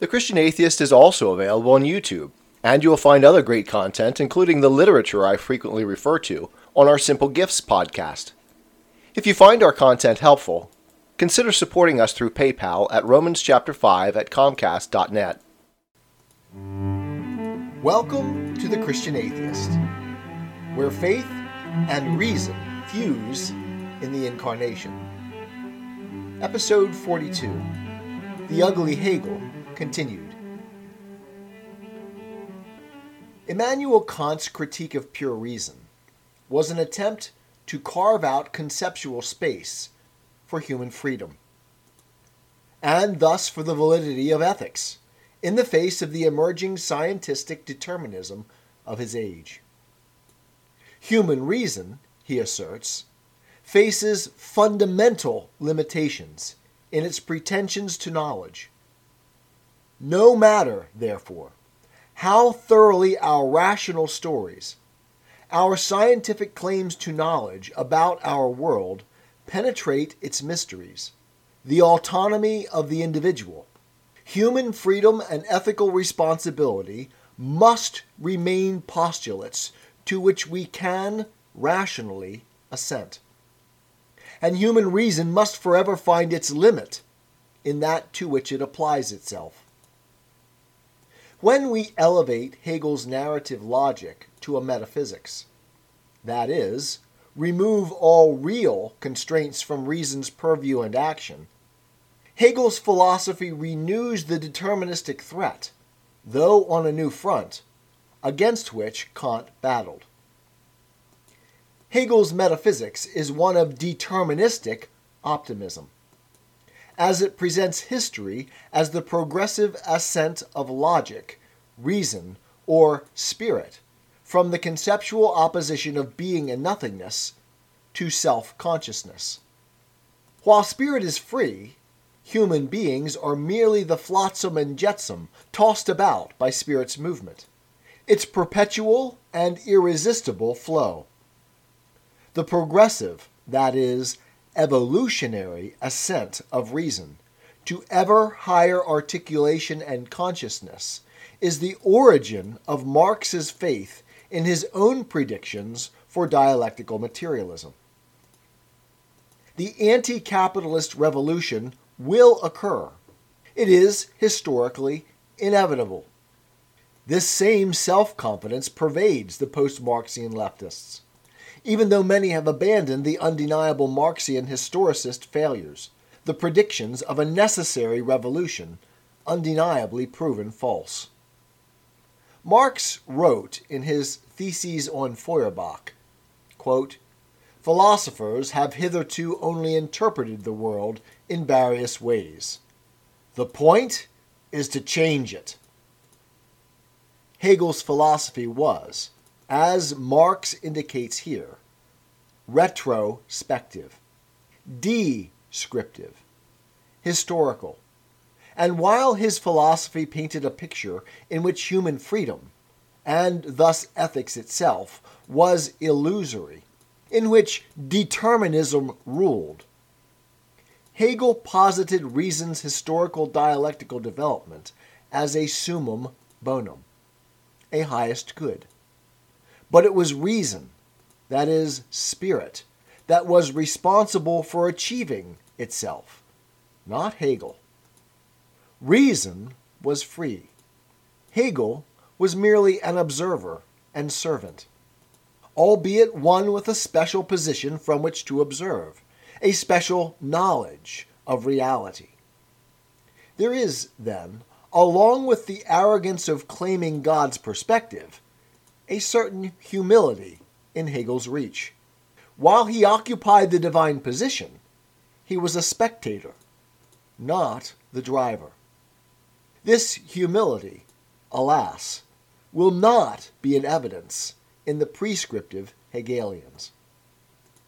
The Christian Atheist is also available on YouTube, and you will find other great content, including the literature I frequently refer to, on our Simple Gifts podcast. If you find our content helpful, consider supporting us through PayPal at Romans chapter 5 at comcast.net. Welcome to The Christian Atheist, where faith and reason fuse in the Incarnation. Episode 42 The Ugly Hegel continued. Immanuel Kant's critique of pure reason was an attempt to carve out conceptual space for human freedom, and thus for the validity of ethics in the face of the emerging scientific determinism of his age. Human reason, he asserts, faces fundamental limitations in its pretensions to knowledge no matter, therefore, how thoroughly our rational stories, our scientific claims to knowledge about our world penetrate its mysteries, the autonomy of the individual, human freedom and ethical responsibility must remain postulates to which we can rationally assent. And human reason must forever find its limit in that to which it applies itself. When we elevate Hegel's narrative logic to a metaphysics, that is, remove all real constraints from reason's purview and action, Hegel's philosophy renews the deterministic threat, though on a new front, against which Kant battled. Hegel's metaphysics is one of deterministic optimism as it presents history as the progressive ascent of logic, reason, or spirit from the conceptual opposition of being and nothingness to self consciousness. While spirit is free, human beings are merely the flotsam and jetsam tossed about by spirit's movement, its perpetual and irresistible flow. The progressive, that is, evolutionary ascent of reason to ever higher articulation and consciousness is the origin of Marx's faith in his own predictions for dialectical materialism. The anti capitalist revolution will occur. It is historically inevitable. This same self confidence pervades the post Marxian leftists even though many have abandoned the undeniable Marxian historicist failures, the predictions of a necessary revolution, undeniably proven false. Marx wrote in his Theses on Feuerbach quote, Philosophers have hitherto only interpreted the world in various ways. The point is to change it. Hegel's philosophy was, as Marx indicates here, retrospective, descriptive, historical. And while his philosophy painted a picture in which human freedom, and thus ethics itself, was illusory, in which determinism ruled, Hegel posited reason's historical dialectical development as a summum bonum, a highest good. But it was reason, that is, spirit, that was responsible for achieving itself, not Hegel. Reason was free. Hegel was merely an observer and servant, albeit one with a special position from which to observe, a special knowledge of reality. There is, then, along with the arrogance of claiming God's perspective, a certain humility in Hegel's reach. While he occupied the divine position, he was a spectator, not the driver. This humility, alas, will not be in evidence in the prescriptive Hegelians.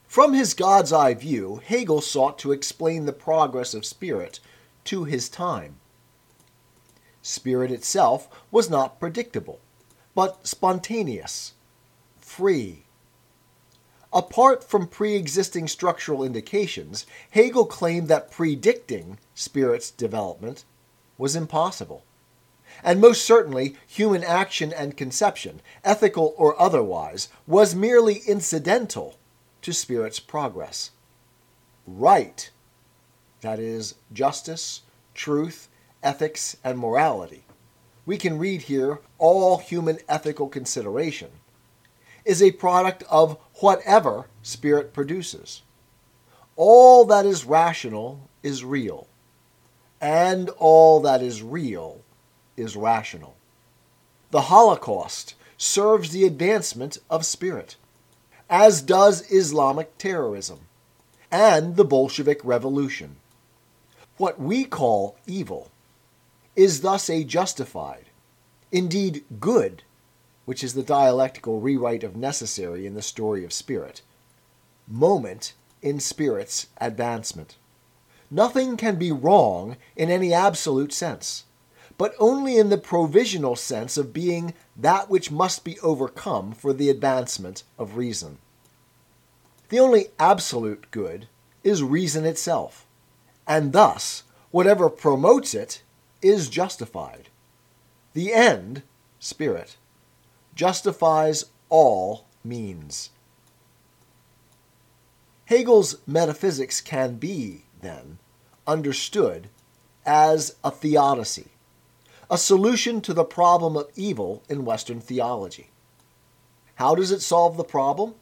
From his God's eye view, Hegel sought to explain the progress of spirit to his time. Spirit itself was not predictable but spontaneous, free. Apart from pre existing structural indications, Hegel claimed that predicting spirit's development was impossible. And most certainly, human action and conception, ethical or otherwise, was merely incidental to Spirit's progress. Right, that is, justice, truth, ethics, and morality, we can read here all human ethical consideration, is a product of whatever Spirit produces. All that is rational is real, and all that is real is rational. The Holocaust serves the advancement of spirit, as does Islamic terrorism and the Bolshevik Revolution. What we call evil is thus a justified, indeed good, which is the dialectical rewrite of necessary in the story of spirit, moment in spirit's advancement. Nothing can be wrong in any absolute sense, but only in the provisional sense of being that which must be overcome for the advancement of reason. The only absolute good is reason itself, and thus whatever promotes it is justified. The end, spirit, justifies all means. Hegel's metaphysics can be, then, understood as a theodicy, a solution to the problem of evil in Western theology. How does it solve the problem?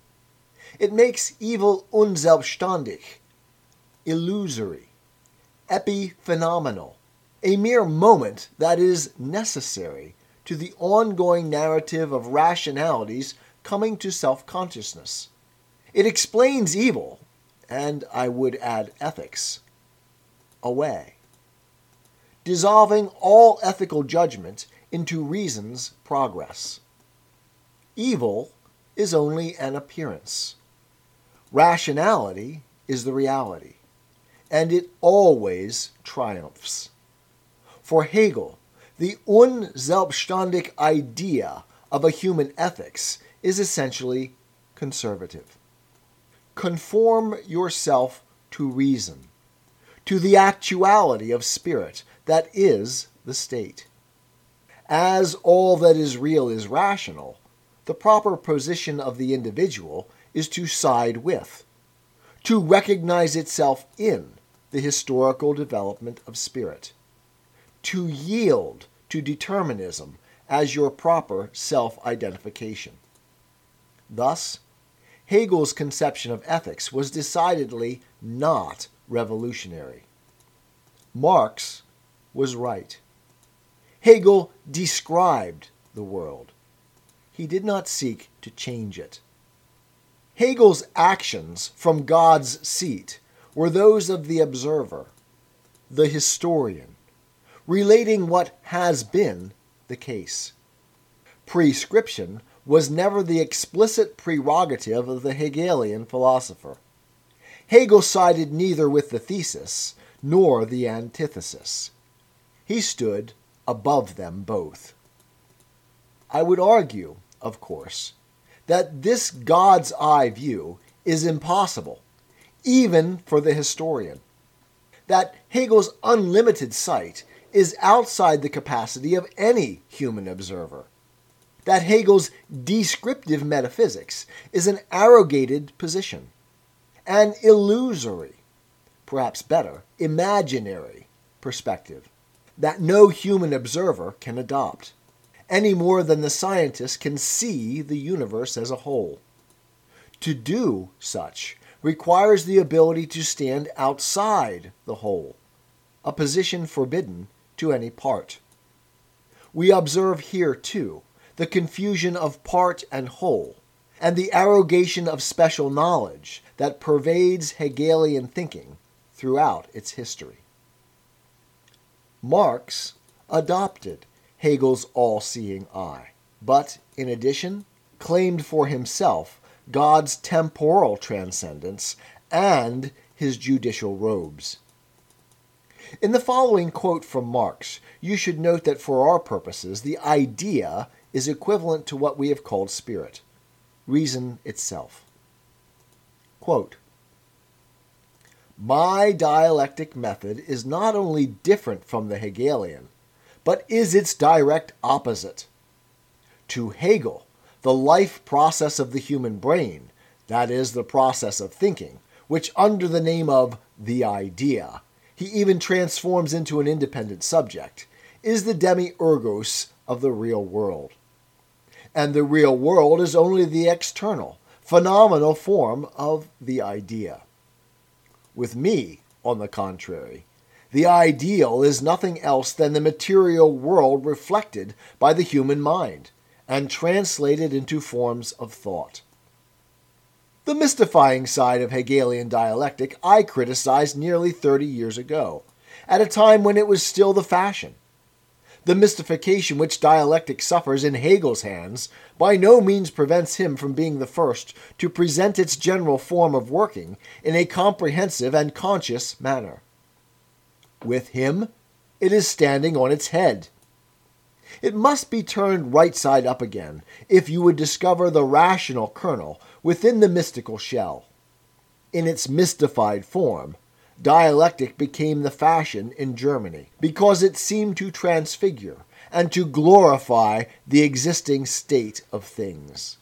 It makes evil unselbständig, illusory, epiphenomenal, a mere moment that is necessary to the ongoing narrative of rationalities coming to self consciousness. It explains evil, and I would add ethics, away, dissolving all ethical judgment into reason's progress. Evil is only an appearance. Rationality is the reality, and it always triumphs. For Hegel, the unselbständig idea of a human ethics is essentially conservative. Conform yourself to reason, to the actuality of spirit that is the state. As all that is real is rational, the proper position of the individual is to side with, to recognize itself in the historical development of spirit to yield to determinism as your proper self identification. Thus, Hegel's conception of ethics was decidedly not revolutionary. Marx was right. Hegel described the world. He did not seek to change it. Hegel's actions from God's seat were those of the observer, the historian, relating what has been the case. Prescription was never the explicit prerogative of the Hegelian philosopher. Hegel sided neither with the thesis nor the antithesis. He stood above them both. I would argue, of course, that this God's eye view is impossible, even for the historian. That Hegel's unlimited sight is outside the capacity of any human observer. That Hegel's descriptive metaphysics is an arrogated position, an illusory, perhaps better, imaginary perspective that no human observer can adopt, any more than the scientist can see the universe as a whole. To do such requires the ability to stand outside the whole, a position forbidden to any part. We observe here, too, the confusion of part and whole, and the arrogation of special knowledge that pervades Hegelian thinking throughout its history. Marx adopted Hegel's all seeing eye, but in addition, claimed for himself God's temporal transcendence and his judicial robes. In the following quote from Marx, you should note that for our purposes, the idea is equivalent to what we have called spirit, reason itself. Quote, my dialectic method is not only different from the Hegelian, but is its direct opposite. To Hegel, the life process of the human brain, that is, the process of thinking, which under the name of the idea, he even transforms into an independent subject, is the demiurgos of the real world. And the real world is only the external, phenomenal form of the idea. With me, on the contrary, the ideal is nothing else than the material world reflected by the human mind and translated into forms of thought. The mystifying side of Hegelian dialectic I criticized nearly 30 years ago, at a time when it was still the fashion. The mystification which dialectic suffers in Hegel's hands by no means prevents him from being the first to present its general form of working in a comprehensive and conscious manner. With him, it is standing on its head. It must be turned right side up again if you would discover the rational kernel within the mystical shell. In its mystified form, dialectic became the fashion in Germany because it seemed to transfigure and to glorify the existing state of things.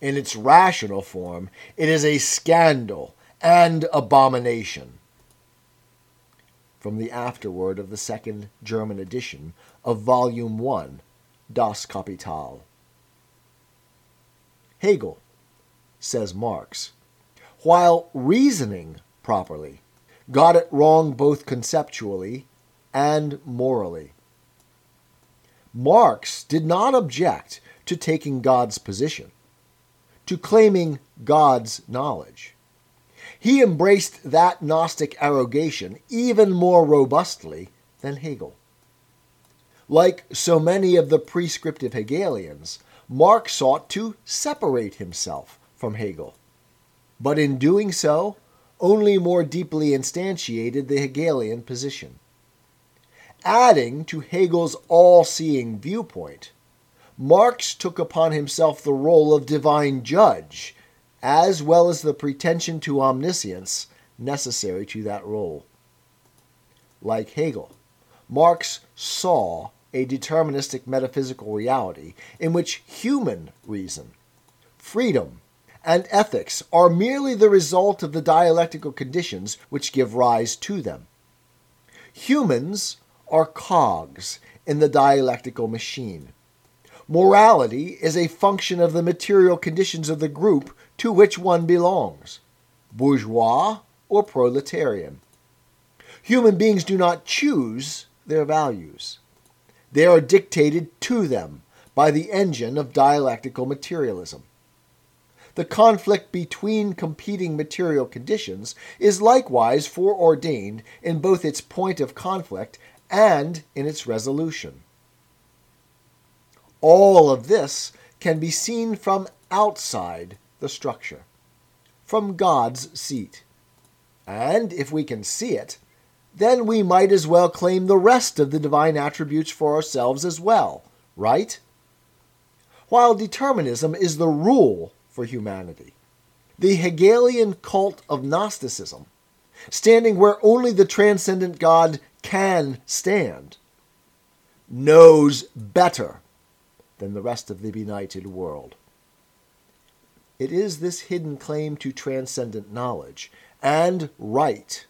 In its rational form, it is a scandal and abomination from the afterword of the second German edition of Volume 1, Das Kapital. Hegel, says Marx, while reasoning properly, got it wrong both conceptually and morally. Marx did not object to taking God's position, to claiming God's knowledge. He embraced that Gnostic arrogation even more robustly than Hegel. Like so many of the prescriptive Hegelians, Marx sought to separate himself from Hegel. But in doing so, only more deeply instantiated the Hegelian position. Adding to Hegel's all seeing viewpoint, Marx took upon himself the role of divine judge as well as the pretension to omniscience necessary to that role. Like Hegel, Marx saw a deterministic metaphysical reality in which human reason, freedom, and ethics are merely the result of the dialectical conditions which give rise to them. Humans are cogs in the dialectical machine. Morality is a function of the material conditions of the group to which one belongs bourgeois or proletarian. Human beings do not choose their values, they are dictated to them by the engine of dialectical materialism. The conflict between competing material conditions is likewise foreordained in both its point of conflict and in its resolution. All of this can be seen from outside the structure, from God's seat. And if we can see it, then we might as well claim the rest of the divine attributes for ourselves as well, right? While determinism is the rule for humanity, the Hegelian cult of Gnosticism, standing where only the transcendent God can stand, knows better than the rest of the benighted world. It is this hidden claim to transcendent knowledge and right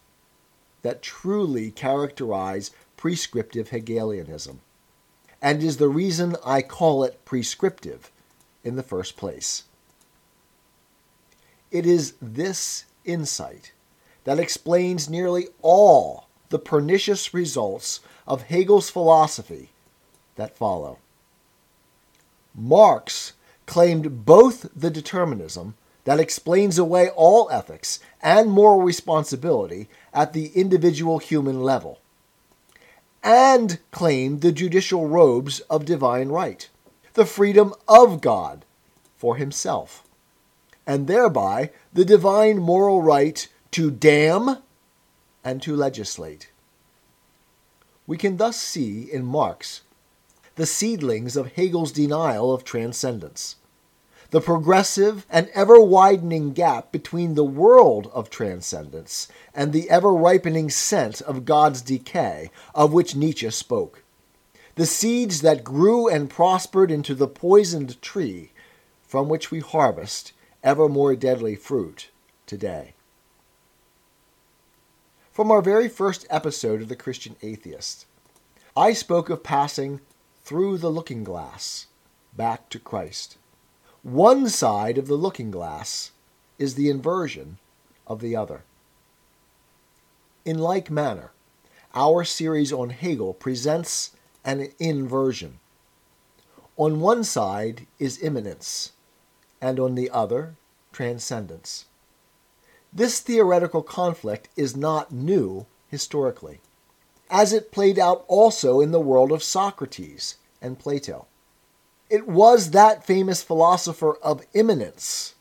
that truly characterize prescriptive Hegelianism, and is the reason I call it prescriptive in the first place. It is this insight that explains nearly all the pernicious results of Hegel's philosophy that follow. Marx claimed both the determinism that explains away all ethics and moral responsibility at the individual human level, and claimed the judicial robes of divine right, the freedom of God for himself, and thereby the divine moral right to damn and to legislate. We can thus see in Marx the seedlings of Hegel's denial of transcendence. The progressive and ever widening gap between the world of transcendence and the ever ripening scent of God's decay, of which Nietzsche spoke. the seeds that grew and prospered into the poisoned tree from which we harvest ever more deadly fruit today. From our very first episode of The Christian Atheist, I spoke of passing through the looking glass back to Christ. One side of the looking glass is the inversion of the other. In like manner, our series on Hegel presents an inversion. On one side is immanence, and on the other, transcendence. This theoretical conflict is not new historically, as it played out also in the world of Socrates and Plato. It was that famous philosopher of immanence,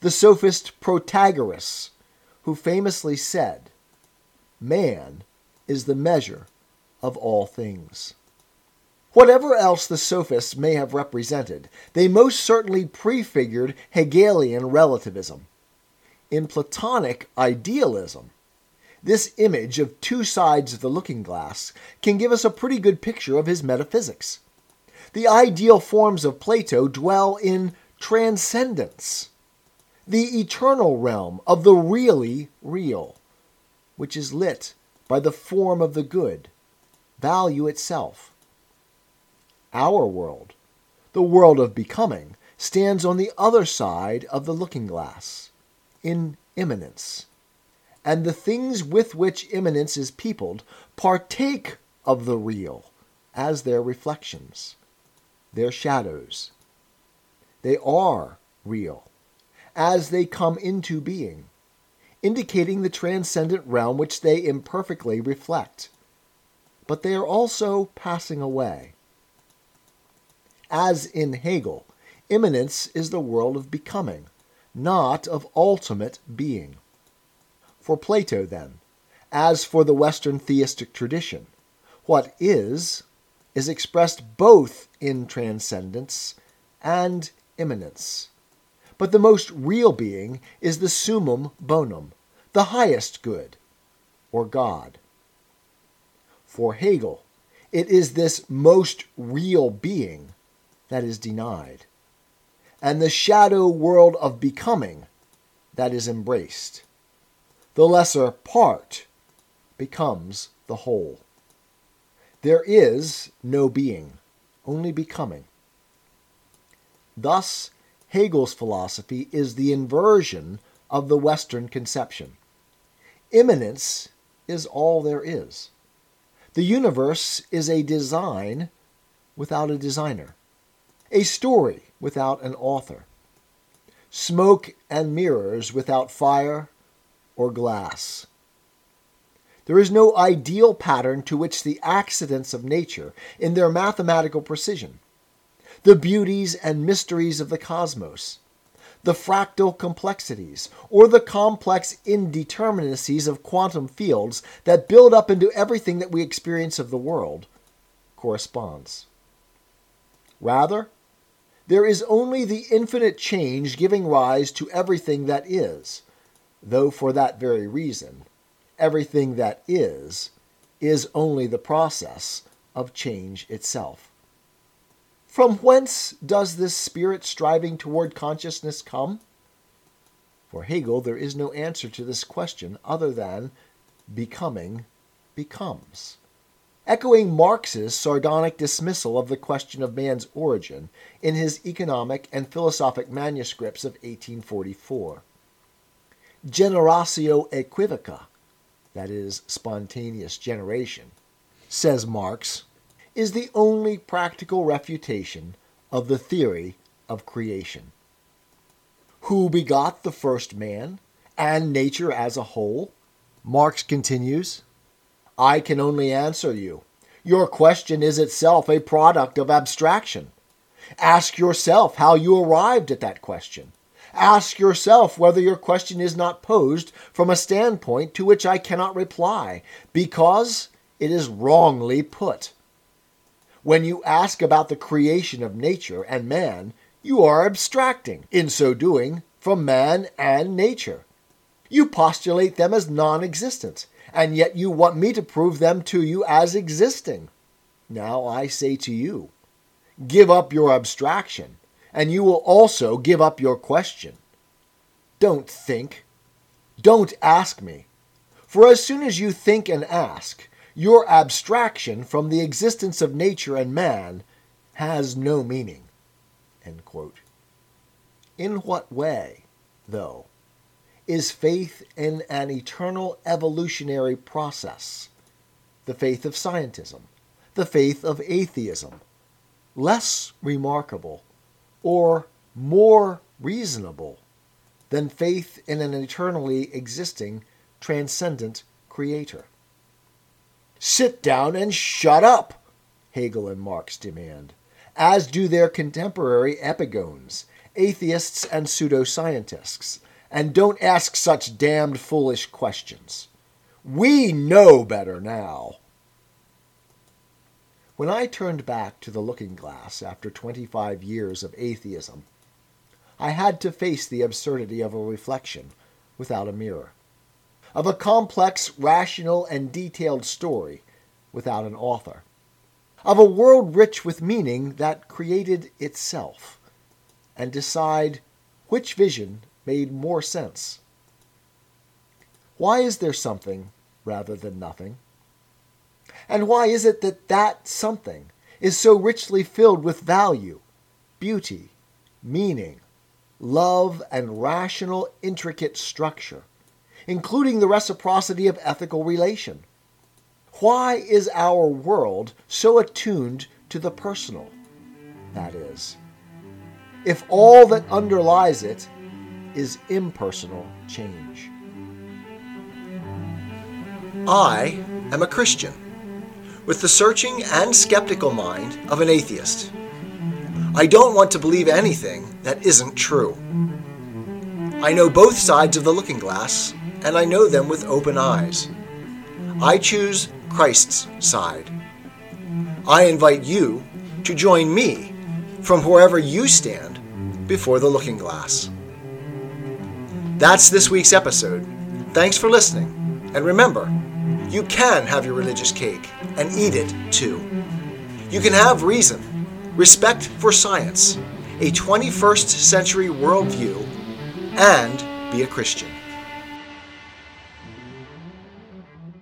the sophist Protagoras, who famously said, Man is the measure of all things. Whatever else the sophists may have represented, they most certainly prefigured Hegelian relativism. In Platonic idealism, this image of two sides of the looking glass can give us a pretty good picture of his metaphysics. The ideal forms of Plato dwell in transcendence, the eternal realm of the really real, which is lit by the form of the good, value itself. Our world, the world of becoming, stands on the other side of the looking glass, in immanence. And the things with which immanence is peopled partake of the real as their reflections their shadows. They are real as they come into being, indicating the transcendent realm which they imperfectly reflect. But they are also passing away. As in Hegel, immanence is the world of becoming, not of ultimate being. For Plato, then, as for the Western theistic tradition, what is is expressed both in transcendence and immanence. But the most real being is the summum bonum, the highest good, or God. For Hegel, it is this most real being that is denied, and the shadow world of becoming that is embraced. The lesser part becomes the whole. There is no being, only becoming. Thus, Hegel's philosophy is the inversion of the Western conception. Immanence is all there is. The universe is a design without a designer, a story without an author, smoke and mirrors without fire or glass. There is no ideal pattern to which the accidents of nature, in their mathematical precision, the beauties and mysteries of the cosmos, the fractal complexities, or the complex indeterminacies of quantum fields that build up into everything that we experience of the world, corresponds. Rather, there is only the infinite change giving rise to everything that is, though for that very reason everything that is, is only the process of change itself. From whence does this spirit striving toward consciousness come? For Hegel, there is no answer to this question other than becoming becomes. Echoing Marx's sardonic dismissal of the question of man's origin in his economic and philosophic manuscripts of 1844. Generatio equivoca that is, spontaneous generation, says Marx, is the only practical refutation of the theory of creation. Who begot the first man and nature as a whole? Marx continues, I can only answer you. Your question is itself a product of abstraction. Ask yourself how you arrived at that question. Ask yourself whether your question is not posed from a standpoint to which I cannot reply, because it is wrongly put. When you ask about the creation of nature and man, you are abstracting, in so doing, from man and nature. You postulate them as non existent, and yet you want me to prove them to you as existing. Now I say to you, give up your abstraction, and you will also give up your question. Don't think. Don't ask me. For as soon as you think and ask, your abstraction from the existence of nature and man has no meaning. In what way, though, is faith in an eternal evolutionary process, the faith of scientism, the faith of atheism, less remarkable or more reasonable than faith in an eternally existing, transcendent creator? Sit down and shut up, Hegel and Marx demand, as do their contemporary epigones, atheists and pseudoscientists and don't ask such damned foolish questions. We know better now. When I turned back to the looking glass after 25 years of atheism, I had to face the absurdity of a reflection without a mirror, of a complex, rational, and detailed story without an author, of a world rich with meaning that created itself, and decide which vision made more sense. Why is there something rather than nothing? And why is it that that something is so richly filled with value, beauty, meaning, love, and rational, intricate structure, including the reciprocity of ethical relation? Why is our world so attuned to the personal? That is, if all that underlies it is impersonal change. I am a Christian with the searching and skeptical mind of an atheist. I don't want to believe anything that isn't true. I know both sides of the looking glass, and I know them with open eyes. I choose Christ's side. I invite you to join me from wherever you stand before the looking glass. That's this week's episode. Thanks for listening. And remember, you can have your religious cake and eat it too. You can have reason, respect for science, a 21st century worldview, and be a Christian.